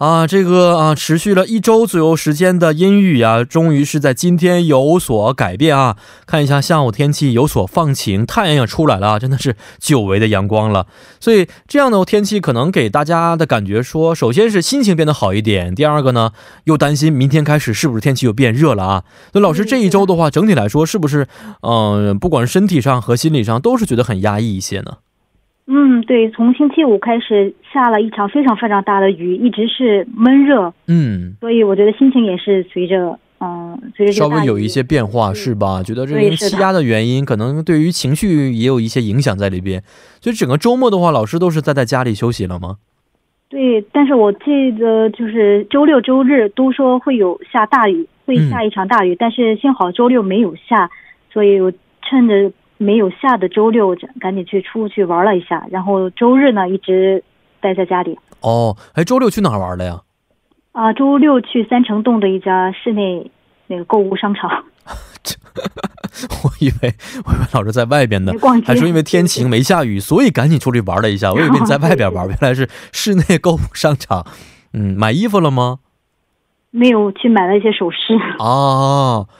啊，这个啊，持续了一周左右时间的阴雨啊，终于是在今天有所改变啊。看一下下午天气有所放晴，太阳也出来了，真的是久违的阳光了。所以这样的天气可能给大家的感觉说，首先是心情变得好一点，第二个呢，又担心明天开始是不是天气又变热了啊。那老师这一周的话，整体来说是不是，嗯，不管是身体上和心理上，都是觉得很压抑一些呢？嗯，对，从星期五开始下了一场非常非常大的雨，一直是闷热，嗯，所以我觉得心情也是随着，嗯，随着稍微有一些变化，是吧？觉得这个气压的原因，可能对于情绪也有一些影响在里边。所以整个周末的话，老师都是在在家里休息了吗？对，但是我记得就是周六周日都说会有下大雨，会下一场大雨，但是幸好周六没有下，所以我趁着。没有下的周六，赶紧去出去玩了一下，然后周日呢一直待在家里。哦，哎，周六去哪儿玩了呀？啊，周六去三城洞的一家室内那个购物商场。我以为我以为老师在外边呢，还说因为天晴没下雨，所以赶紧出去玩了一下。我以为你在外边玩，原来是室内购物商场。嗯，买衣服了吗？没有，去买了一些首饰。哦。啊，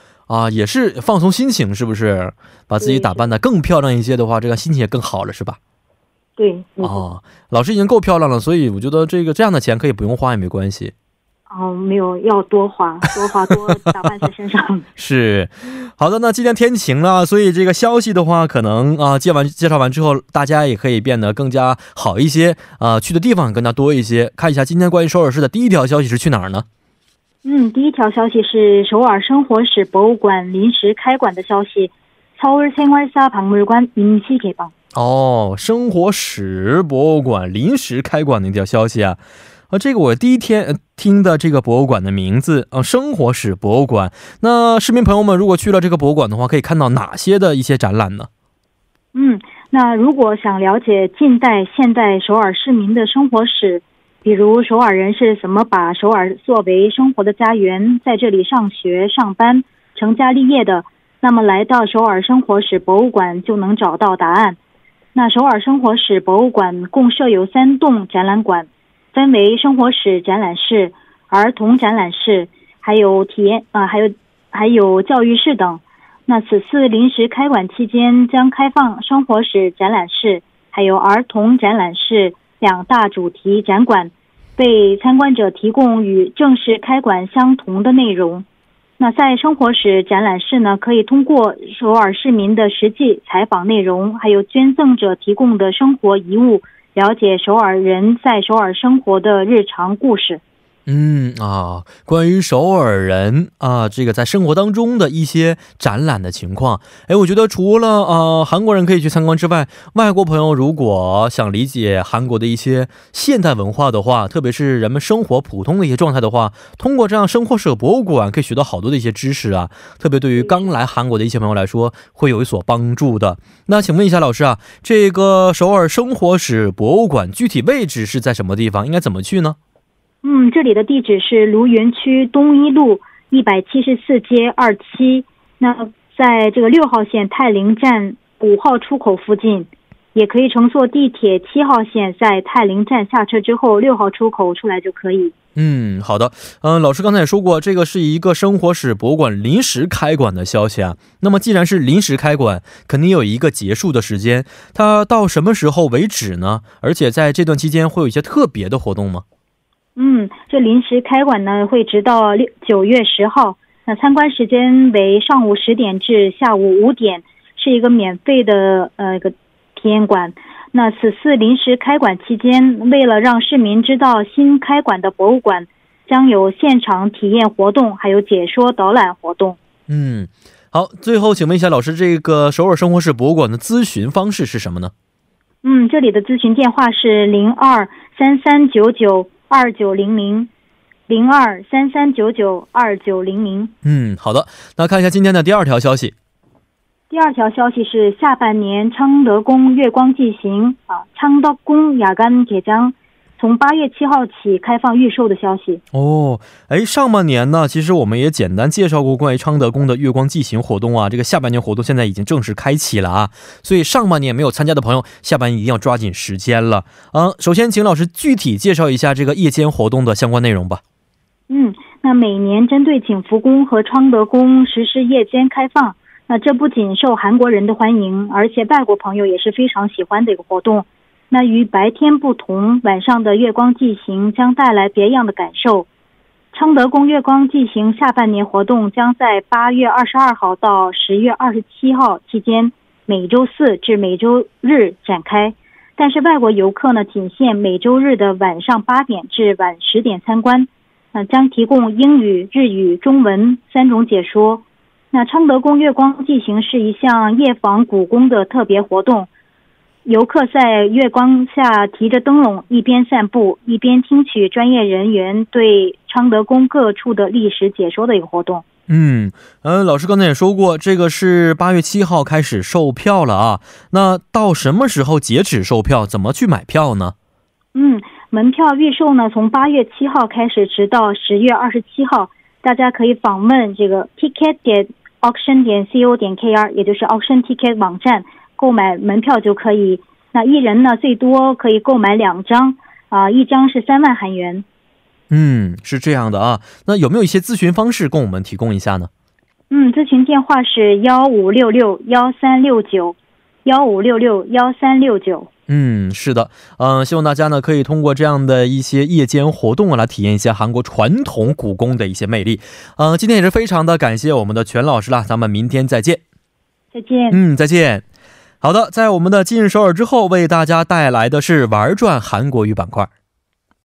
也是放松心情，是不是？把自己打扮的更漂亮一些的话，这个心情也更好了，是吧？对。哦，老师已经够漂亮了，所以我觉得这个这样的钱可以不用花也没关系。哦，没有，要多花，多花多打扮在身上。是，好的。那今天天晴了，所以这个消息的话，可能啊，介完介绍完之后，大家也可以变得更加好一些啊，去的地方更加多一些。看一下今天关于首尔市的第一条消息是去哪儿呢？嗯，第一条消息是首尔生活史博物馆临时开馆的消息。서울생활사박물관临时개방哦，生活史博物馆临时开馆的一条消息啊，啊，这个我第一天听的这个博物馆的名字啊，生活史博物馆。那市民朋友们如果去了这个博物馆的话，可以看到哪些的一些展览呢？嗯，那如果想了解近代、现代首尔市民的生活史。 比如首尔人是怎么把首尔作为生活的家园，在这里上学、上班、成家立业的？那么来到首尔生活史博物馆就能找到答案。那首尔生活史博物馆共设有三栋展览馆，分为生活史展览室、儿童展览室，还有体验啊，还有还有教育室等。那此次临时开馆期间，将开放生活史展览室，还有儿童展览室。两大主题展馆为参观者提供与正式开馆相同的内容。那在生活史展览室呢，可以通过首尔市民的实际采访内容，还有捐赠者提供的生活遗物，了解首尔人在首尔生活的日常故事。嗯啊，关于首尔人啊，这个在生活当中的一些展览的情况，哎，我觉得除了呃韩国人可以去参观之外，外国朋友如果想理解韩国的一些现代文化的话，特别是人们生活普通的一些状态的话，通过这样生活史博物馆可以学到好多的一些知识啊，特别对于刚来韩国的一些朋友来说，会有所帮助的。那请问一下老师啊，这个首尔生活史博物馆具体位置是在什么地方？应该怎么去呢？嗯，这里的地址是卢园区东一路一百七十四街二期。那在这个六号线泰林站五号出口附近，也可以乘坐地铁七号线，在泰林站下车之后，六号出口出来就可以。嗯，好的。嗯，老师刚才也说过，这个是一个生活史博物馆临时开馆的消息啊。那么既然是临时开馆，肯定有一个结束的时间，它到什么时候为止呢？而且在这段期间会有一些特别的活动吗？嗯，这临时开馆呢，会直到六九月十号。那参观时间为上午十点至下午五点，是一个免费的呃一个体验馆。那此次临时开馆期间，为了让市民知道新开馆的博物馆，将有现场体验活动，还有解说导览活动。嗯，好，最后请问一下老师，这个首尔生活史博物馆的咨询方式是什么呢？嗯，这里的咨询电话是零二三三九九。二九零零零二三三九九二九零零。嗯，好的。那看一下今天的第二条消息。第二条消息是下半年昌德宫月光祭行啊，昌德宫雅干铁江从八月七号起开放预售的消息。哦，哎，上半年呢，其实我们也简单介绍过关于昌德宫的月光祭行活动啊。这个下半年活动现在已经正式开启了啊，所以上半年没有参加的朋友，下半年一定要抓紧时间了嗯。首先，请老师具体介绍一下这个夜间活动的相关内容吧。嗯，那每年针对景福宫和昌德宫实施夜间开放。那这不仅受韩国人的欢迎，而且外国朋友也是非常喜欢的一个活动。那与白天不同，晚上的月光祭行将带来别样的感受。昌德宫月光祭行下半年活动将在八月二十二号到十月二十七号期间，每周四至每周日展开。但是外国游客呢，仅限每周日的晚上八点至晚十点参观。那将提供英语、日语、中文三种解说。那昌德宫月光祭行是一项夜访古宫的特别活动，游客在月光下提着灯笼，一边散步一边听取专业人员对昌德宫各处的历史解说的一个活动。嗯，呃，老师刚才也说过，这个是八月七号开始售票了啊。那到什么时候截止售票？怎么去买票呢？嗯，门票预售呢，从八月七号开始，直到十月二十七号，大家可以访问这个 ticket 点。auction 点 co 点 kr，也就是 auction ticket 网站购买门票就可以。那一人呢，最多可以购买两张，啊，一张是三万韩元。嗯，是这样的啊。那有没有一些咨询方式供我们提供一下呢？嗯，咨询电话是幺五六六幺三六九，幺五六六幺三六九。嗯，是的，嗯，希望大家呢可以通过这样的一些夜间活动啊，来体验一下韩国传统故宫的一些魅力。嗯，今天也是非常的感谢我们的全老师啦，咱们明天再见。再见。嗯，再见。好的，在我们的今日首尔之后，为大家带来的是玩转韩国语板块。